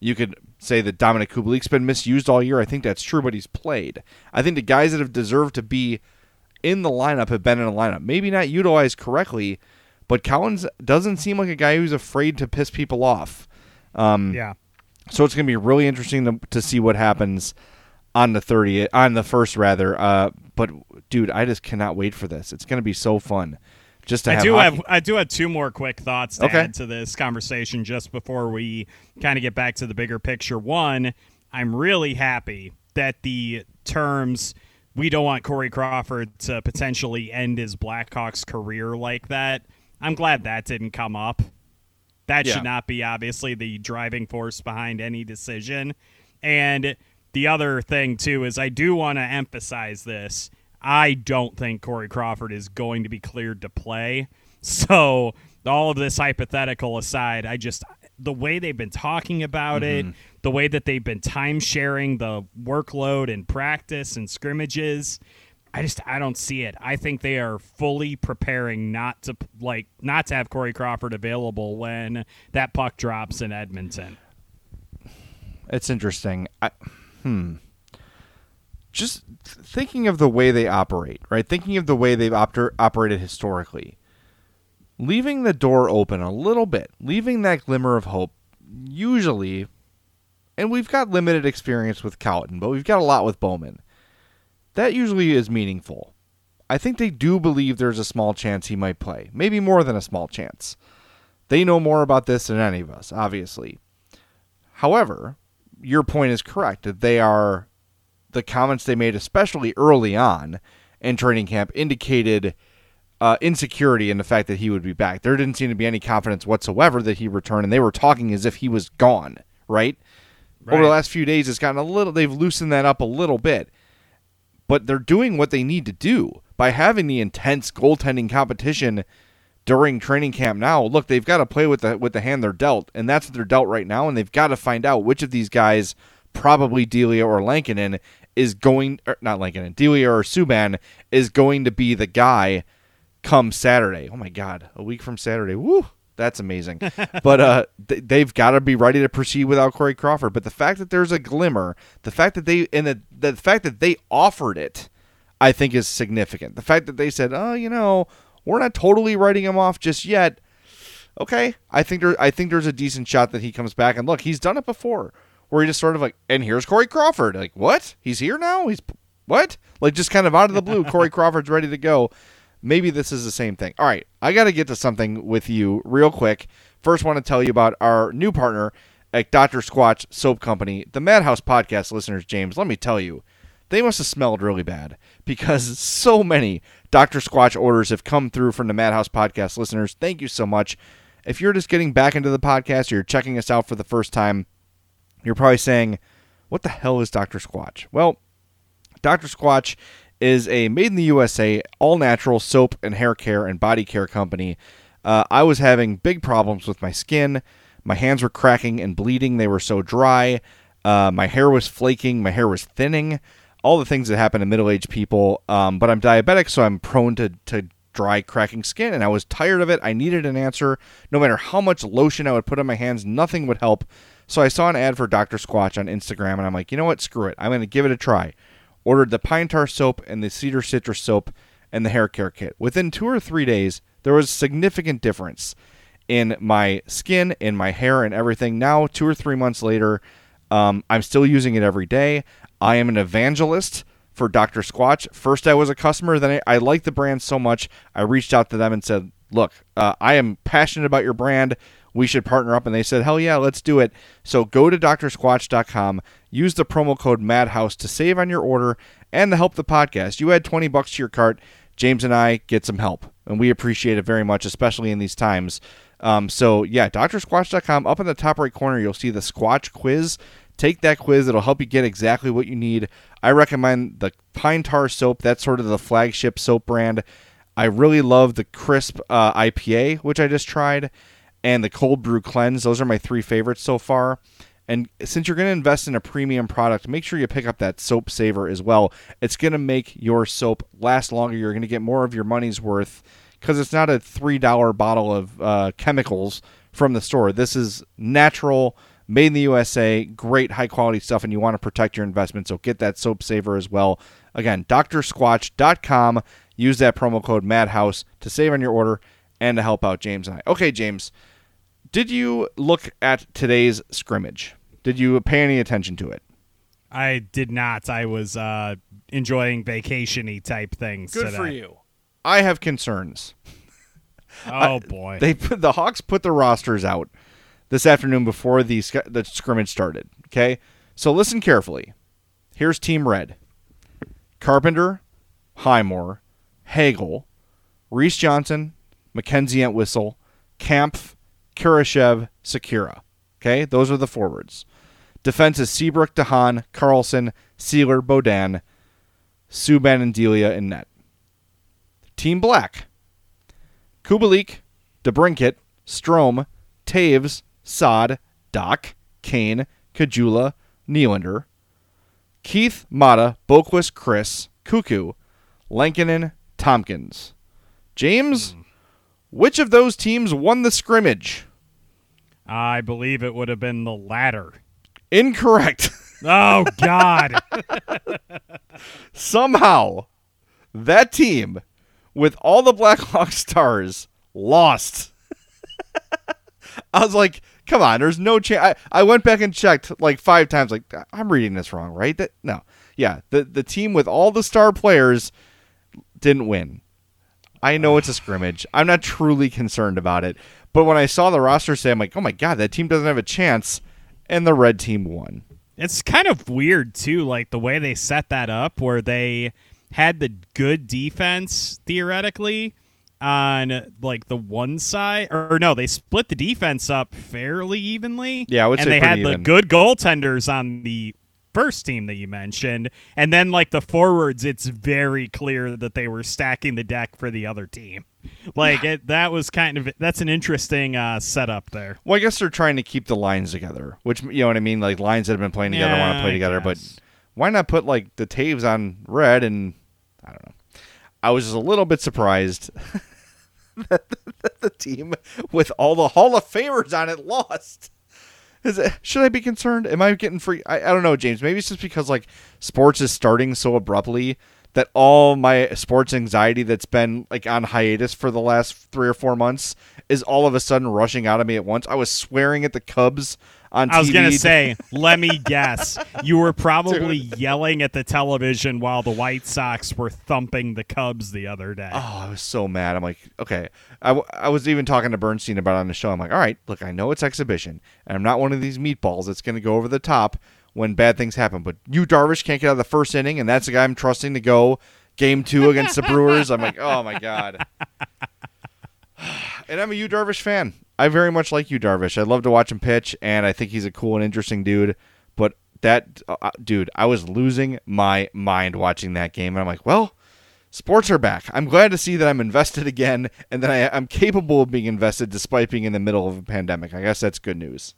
you could say that Dominik Kubalik's been misused all year. I think that's true, but he's played. I think the guys that have deserved to be in the lineup have been in the lineup. Maybe not utilized correctly, but Colliton doesn't seem like a guy who's afraid to piss people off. Um,
yeah.
So it's going to be really interesting to, to, see what happens on the 30th, on the first rather. Uh, but dude, I just cannot wait for this. It's going to be so fun. Just to
I
have
do
hockey.
have I do have two more quick thoughts to
okay.
add to this conversation just before we kind of get back to the bigger picture. One, I'm really happy that the terms we don't want Corey Crawford to potentially end his Blackhawks career like that. I'm glad that didn't come up. That yeah. should not be obviously the driving force behind any decision. And the other thing too is I do want to emphasize this. I don't think Corey Crawford is going to be cleared to play. So all of this hypothetical aside, I just the way they've been talking about mm-hmm. it, the way that they've been time sharing the workload and practice and scrimmages. I just I don't see it. I think they are fully preparing not to like not to have Corey Crawford available when that puck drops in Edmonton.
It's interesting. I, hmm. Just thinking of the way they operate, right? Thinking of the way they've oper- operated historically leaving the door open a little bit, leaving that glimmer of hope, usually, and we've got limited experience with Colliton, but we've got a lot with Bowman. That usually is meaningful. I think they do believe there's a small chance he might play, maybe more than a small chance. They know more about this than any of us, obviously. However, your point is correct that they are the comments they made, especially early on in training camp, indicated uh, insecurity in the fact that he would be back. There didn't seem to be any confidence whatsoever that he returned, and they were talking as if he was gone. Right? Right? Over the last few days, it's gotten a little. They've loosened that up a little bit, but they're doing what they need to do by having the intense goaltending competition during training camp now. Look, they've got to play with the with the hand they're dealt, and that's what they're dealt right now. And they've got to find out which of these guys, probably Delia or Lankinen, is going or not Lankinen, Delia or Subban is going to be the guy come Saturday. Oh my God, a week from Saturday. Woo, that's amazing. but uh, th- they've got to be ready to proceed without Corey Crawford. But the fact that there's a glimmer, the fact that they and the the fact that they offered it, I think is significant. The fact that they said, oh, you know, we're not totally writing him off just yet. Okay, I think there I think there's a decent shot that he comes back and look, he's done it before. Where he just sort of like, and here's Corey Crawford. Like, what? He's here now? He's what? Like just kind of out of the blue, Corey Crawford's ready to go. Maybe this is the same thing. All right, I got to get to something with you real quick. First, want to tell you about our new partner at Dr. Squatch Soap Company, the Madhouse podcast listeners. James, let me tell you, they must have smelled really bad because so many Dr. Squatch orders have come through from the Madhouse podcast listeners. Thank you so much. If you're just getting back into the podcast or you're checking us out for the first time, you're probably saying, What the hell is Dr. Squatch? Well, Dr. Squatch is a made in the USA, all natural soap and hair care and body care company. Uh, I was having big problems with my skin. My hands were cracking and bleeding. They were so dry. Uh, my hair was flaking. My hair was thinning. All the things that happen to middle aged people. Um, but I'm diabetic, so I'm prone to, to dry, cracking skin. And I was tired of it. I needed an answer. No matter how much lotion I would put on my hands, nothing would help. So I saw an ad for Dr. Squatch on Instagram, and I'm like, you know what? Screw it. I'm going to give it a try ordered the pine tar soap and the cedar citrus soap and the hair care kit. Within two or three days, there was a significant difference in my skin, in my hair, and everything. Now, two or three months later, um, I'm still using it every day. I am an evangelist for Dr. Squatch. First, I was a customer. Then I, I liked the brand so much, I reached out to them and said, Look, uh, I am passionate about your brand we should partner up. And they said, hell yeah, let's do it. So go to drsquatch.com, use the promo code MADHOUSE to save on your order and to help the podcast. You add 20 bucks to your cart, James and I get some help. And we appreciate it very much, especially in these times. Um, so yeah, drsquatch.com. Up in the top right corner, you'll see the Squatch quiz. Take that quiz; it'll help you get exactly what you need. I recommend the Pine Tar soap. That's sort of the flagship soap brand. I really love the crisp uh, IPA, which I just tried and the cold brew cleanse. Those are my three favorites so far. And since you're going to invest in a premium product, make sure you pick up that soap saver as well. It's going to make your soap last longer. You're going to get more of your money's worth because it's not a $3 bottle of uh, chemicals from the store. This is natural, made in the USA, great high quality stuff, and you want to protect your investment. So get that soap saver as well. Again, drsquatch.com. Use that promo code MADHOUSE to save on your order and to help out James and I. Okay, James did you look at today's scrimmage? Did you pay any attention to it?
I did not. I was uh, enjoying vacationy type things.
Good
today.
for you. I have concerns.
Oh boy!
They put, the Hawks put the rosters out this afternoon before the the scrimmage started. Okay, so listen carefully. Here's Team Red: Carpenter, Highmore, Hagel, Reese Johnson, Mackenzie Entwistle, Kampf, Kurashev, Sikura. Okay, those are the forwards. Defense is Seabrook, DeHaan, Carlsson, Seeler, Beaudin, Subban, and Delia in net. Team Black. Kubalik, DeBrincat, Strome, Toews, Saad, Dach, Kane, Caggiula, Nylander, Keith, Maatta, Boqvist, Chris, Koekkoek, Lankinen, Tompkins. James. Which of those teams won the scrimmage?
I believe it would have been the latter.
Incorrect.
Oh God.
Somehow that team with all the Blackhawk stars lost. I was like, come on, there's no chance. I, I went back and checked like five times, like, I'm reading this wrong, right? That no. Yeah, the the team with all the star players didn't win. I know it's a scrimmage. I'm not truly concerned about it. But when I saw the roster say, I'm like, oh my god, that team doesn't have a chance, and the red team won.
It's kind of weird too, like the way they set that up, where they had the good defense theoretically on like the one side, or, no, they split the defense up fairly evenly.
Yeah, I would
and they had
even.
the good goaltenders on the first team that you mentioned, and then like the forwards, it's very clear that they were stacking the deck for the other team. Like it, that was kind of that's an interesting uh, setup there.
Well, I guess they're trying to keep the lines together, which you know what I mean. Like lines that have been playing together want to play
I
together, but why not put like the Toews on red? And I don't know. I was just a little bit surprised that the team with all the Hall of Famers on it lost. It, should I be concerned? Am I getting free? I, I don't know, James. Maybe it's just because like sports is starting so abruptly that all my sports anxiety that's been like on hiatus for the last three or four months is all of a sudden rushing out of me at once. I was swearing at the Cubs on
I was
TV.
gonna say, let me guess, you were probably yelling at the television while the White Sox were thumping the Cubs the other day.
Oh, I was so mad. I'm like, okay. I, w- I was even talking to Bernstein about it on the show. I'm like, all right, look, I know it's exhibition, and I'm not one of these meatballs that's going to go over the top when bad things happen. But Yu, Darvish, can't get out of the first inning, and that's the guy I'm trusting to go game two against the Brewers. I'm like, oh my god. and I'm a Yu Darvish fan. I very much like Yu Darvish. I love to watch him pitch, and I think he's a cool and interesting dude. But that uh, dude, I was losing my mind watching that game, and I'm like, well, sports are back. I'm glad to see that I'm invested again, and that I, I'm capable of being invested despite being in the middle of a pandemic. I guess that's good news.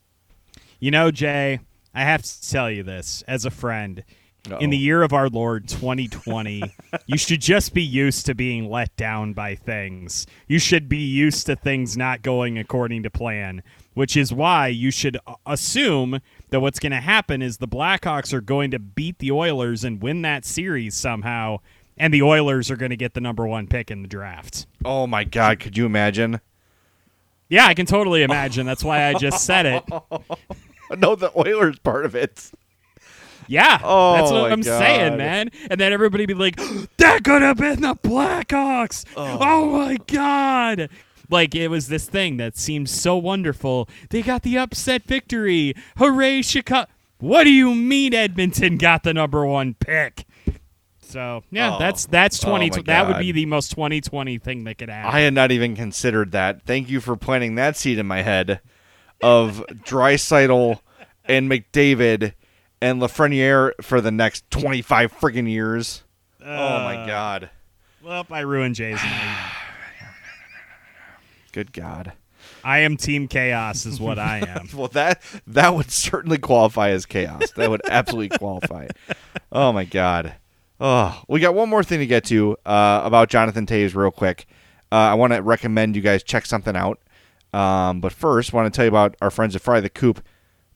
You know, Jay, I have to tell you this as a friend.
Uh-oh.
In the year of our Lord 2020, you should just be used to being let down by things. You should be used to things not going according to plan, which is why you should assume that what's going to happen is the Blackhawks are going to beat the Oilers and win that series somehow, and the Oilers are going to get the number one pick in the draft.
Oh my god, could you imagine?
Yeah, I can totally imagine. That's why I just said it.
No, the Oilers part of it.
Yeah,
Oh,
that's what I'm saying, man. And then everybody be like, "That could have been the Blackhawks." Oh. oh. my god! Like it was this thing that seemed so wonderful. They got the upset victory. Hooray, Chicago! What do you mean Edmonton got the number one pick? So yeah,
Oh.
that's that's
oh
twenty.
my
that would be the most 2020 thing that could happen.
I had not even considered that. Thank you for planting that seed in my head of Draisaitl and McDavid and Lafreniere for the next 25 friggin' years. oh
Uh.
my god.
well, I ruined Jay's night.
Good god.
I am Team Chaos, is what I am.
Well, that that would certainly qualify as chaos. That would absolutely qualify. Oh my god. Oh, we got one more thing to get to uh, about Jonathan Toews, real quick. Uh, I want to recommend you guys check something out. Um, but first, want to tell you about our friends at Fry the Coop,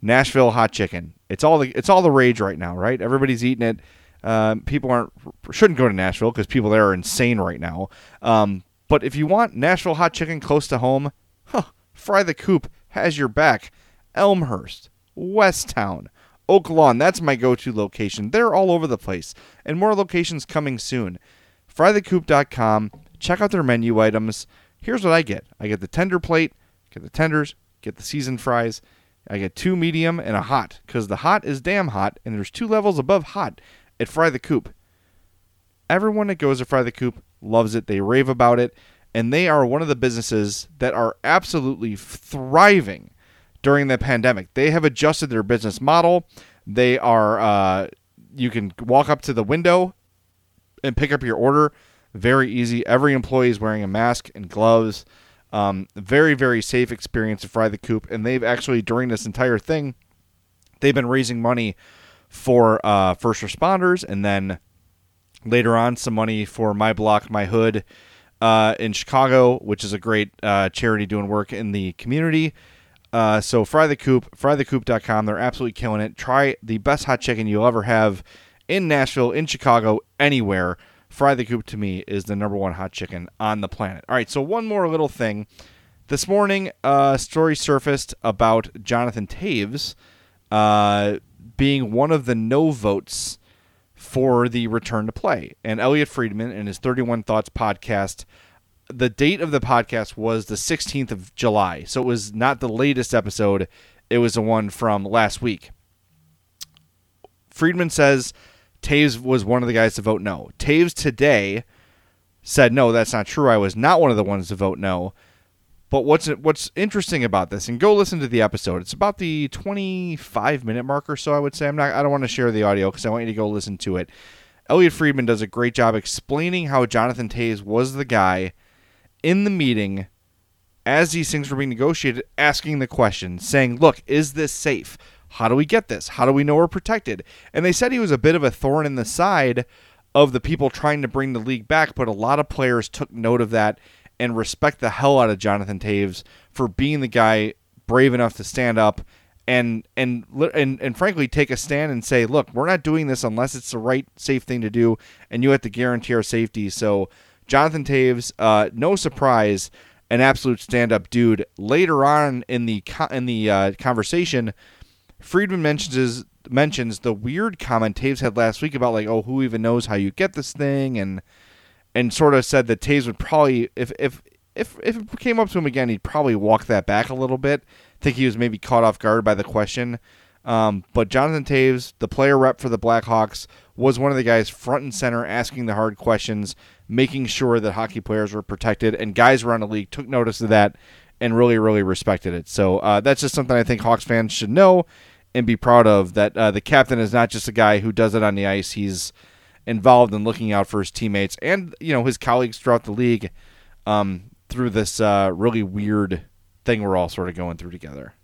Nashville hot chicken. It's all the it's all the rage right now, right? Everybody's eating it. Um, people aren't shouldn't go to Nashville because people there are insane right now. Um, but if you want Nashville hot chicken close to home, huh, Fry the Coop has your back. Elmhurst, Westtown, Oak Lawn. That's my go-to location. They're all over the place, and more locations coming soon. FryTheCoop.com. Check out their menu items. Here's what I get: I get the tender plate, get the tenders, get the seasoned fries. I get two medium and a hot because the hot is damn hot, and there's two levels above hot at Fry the Coop. Everyone that goes to Fry the Coop loves it. They rave about it, and they are one of the businesses that are absolutely thriving during the pandemic. They have adjusted their business model. They are uh, you can walk up to the window and pick up your order. Very easy. Every employee is wearing a mask and gloves. Um, very very safe experience to fry the coop, and they've actually during this entire thing, they've been raising money for uh, first responders, and then later on some money for my block, my hood uh, in Chicago, which is a great uh, charity doing work in the community. Uh, so fry the coop, frythecoop.com. They're absolutely killing it. Try the best hot chicken you'll ever have in Nashville, in Chicago, anywhere. Fry the coop to me is the number one hot chicken on the planet. All right, so one more little thing. This morning, a story surfaced about Jonathan Toews uh, being one of the no votes for the return to play. And Elliotte Friedman, in his 31 Thoughts podcast, the date of the podcast was the 16th of July. So it was not the latest episode, it was the one from last week. Friedman says Toews was one of the guys to vote no. Toews today said no, that's not true. I was not one of the ones to vote no. But what's what's interesting about this, and go listen to the episode. It's about the 25 minute mark or so. I would say. I'm not. I don't want to share the audio because I want you to go listen to it. Elliotte Friedman does a great job explaining how Jonathan Toews was the guy in the meeting as these things were being negotiated, asking the question, saying, Look, is this safe? How do we get this? How do we know we're protected? And they said he was a bit of a thorn in the side of the people trying to bring the league back, but a lot of players took note of that and respect the hell out of Jonathan Toews for being the guy brave enough to stand up and and and and frankly take a stand and say, look, we're not doing this unless it's the right safe thing to do, and you have to guarantee our safety. So Jonathan Toews, uh, no surprise, an absolute stand-up dude. Later on in the in the uh, conversation, Friedman mentions mentions the weird comment Toews had last week about like, oh, who even knows how you get this thing, and and sort of said that Toews would probably if if if if it came up to him again, he'd probably walk that back a little bit think he was maybe caught off guard by the question. Um, but Jonathan Toews, the player rep for the Blackhawks, was one of the guys front and center asking the hard questions, making sure that hockey players were protected, and guys around the league took notice of that and really, really respected it. So uh, that's just something I think Hawks fans should know and be proud of. That uh, the captain is not just a guy who does it on the ice; he's involved in looking out for his teammates and you know his colleagues throughout the league um, through this uh, really weird thing we're all sort of going through together.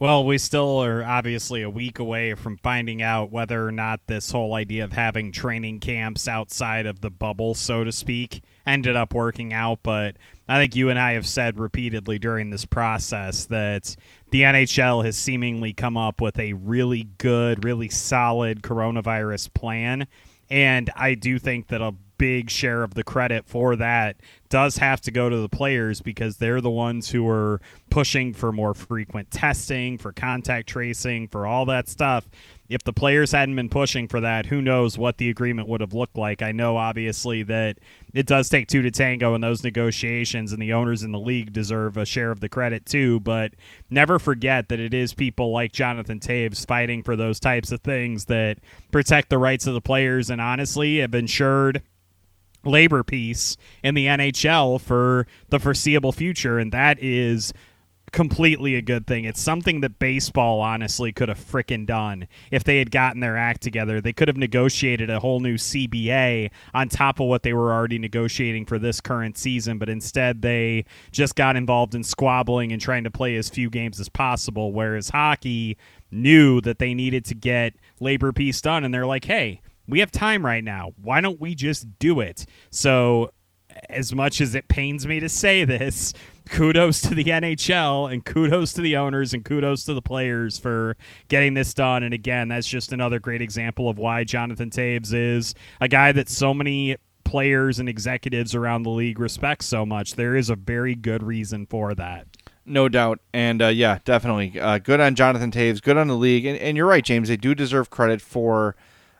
Well, we still are obviously a week away from finding out whether or not this whole idea of having training camps outside of the bubble, so to speak, ended up working out. But I think you and I have said repeatedly during this process that the NHL has seemingly come up with a really good, really solid coronavirus plan. And I do think that a big share of the credit for that does have to go to the players because they're the ones who are pushing for more frequent testing, for contact tracing, for all that stuff. If the players hadn't been pushing for that, who knows what the agreement would have looked like. I know, obviously, that it does take two to tango in those negotiations, and the owners in the league deserve a share of the credit too. But never forget that it is people like Jonathan Toews fighting for those types of things that protect the rights of the players and honestly have ensured labor peace in the NHL for the foreseeable future, and that is completely a good thing. It's something that baseball honestly could have fricking done if they had gotten their act together. They could have negotiated a whole new CBA on top of what they were already negotiating for this current season, but instead they just got involved in squabbling and trying to play as few games as possible whereas hockey knew that they needed to get labor peace done and they're like, "Hey, we have time right now. Why don't we just do it? So, as much as it pains me to say this, kudos to the NHL and kudos to the owners and kudos to the players for getting this done. And again, that's just another great example of why Jonathan Toews is a guy that so many players and executives around the league respect so much. There is a very good reason for that.
No doubt. And uh, yeah, definitely. Uh, good on Jonathan Toews, good on the league. And, and you're right, James. They do deserve credit for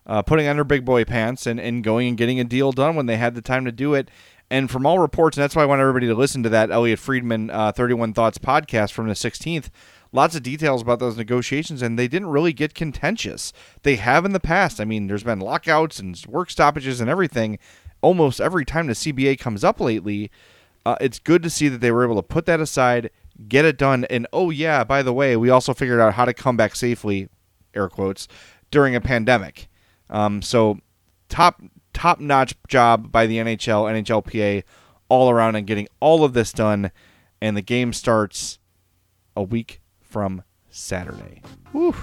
uh, putting on their big boy pants and, and going and getting a deal done when they had the time to do it. And from all reports, and that's why I want everybody to listen to that Elliotte Friedman uh, 31 Thoughts podcast from the 16th. Lots of details about those negotiations, and they didn't really get contentious. They have in the past. I mean, there's been lockouts and work stoppages and everything almost every time the CBA comes up lately. Uh, it's good to see that they were able to put that aside, get it done, and oh, yeah, by the way, we also figured out how to come back safely, air quotes, during a pandemic. Um, so top top notch job by the NHL, NHLPA, all around and getting all of this done. And the game starts a week from Saturday. Whew,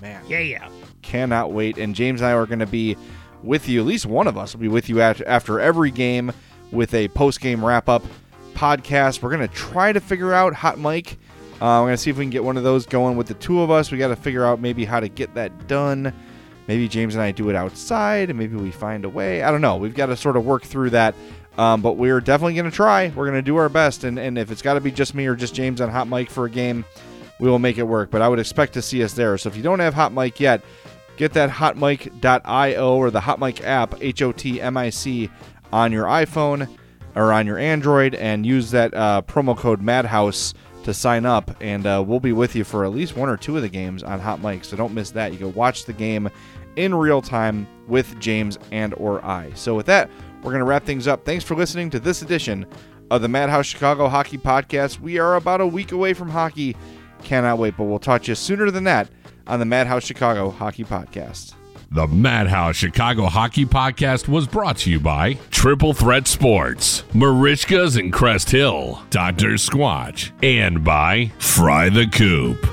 man.
Yeah, yeah.
Cannot wait. And James and I are going to be with you. At least one of us will be with you after, after every game with a post game wrap up podcast. We're going to try to figure out Hot Mic. Uh, we're going to see if we can get one of those going with the two of us. We got to figure out maybe how to get that done. Maybe James and I do it outside, and maybe we find a way. I don't know. We've got to sort of work through that. Um, but we're definitely going to try. We're going to do our best. And, and if it's got to be just me or just James on Hot Mic for a game, we will make it work. But I would expect to see us there. So if you don't have Hot Mic yet, get that hotmic.io or the Hot Mic app, H O T M I C, on your iPhone or on your Android and use that uh, promo code Madhouse to sign up, and uh, we'll be with you for at least one or two of the games on Hot Mic. So don't miss that. You go watch the game in real time with James and or I. So with that, we're going to wrap things up. Thanks for listening to this edition of the Madhouse Chicago Hockey Podcast. We are about a week away from hockey. Cannot wait, but we'll talk to you sooner than that on the Madhouse Chicago Hockey Podcast.
The Madhouse Chicago Hockey Podcast was brought to you by Triple Threat Sports, Merichka's in Crest Hill, Dr. Squatch, and by Fry the Coop.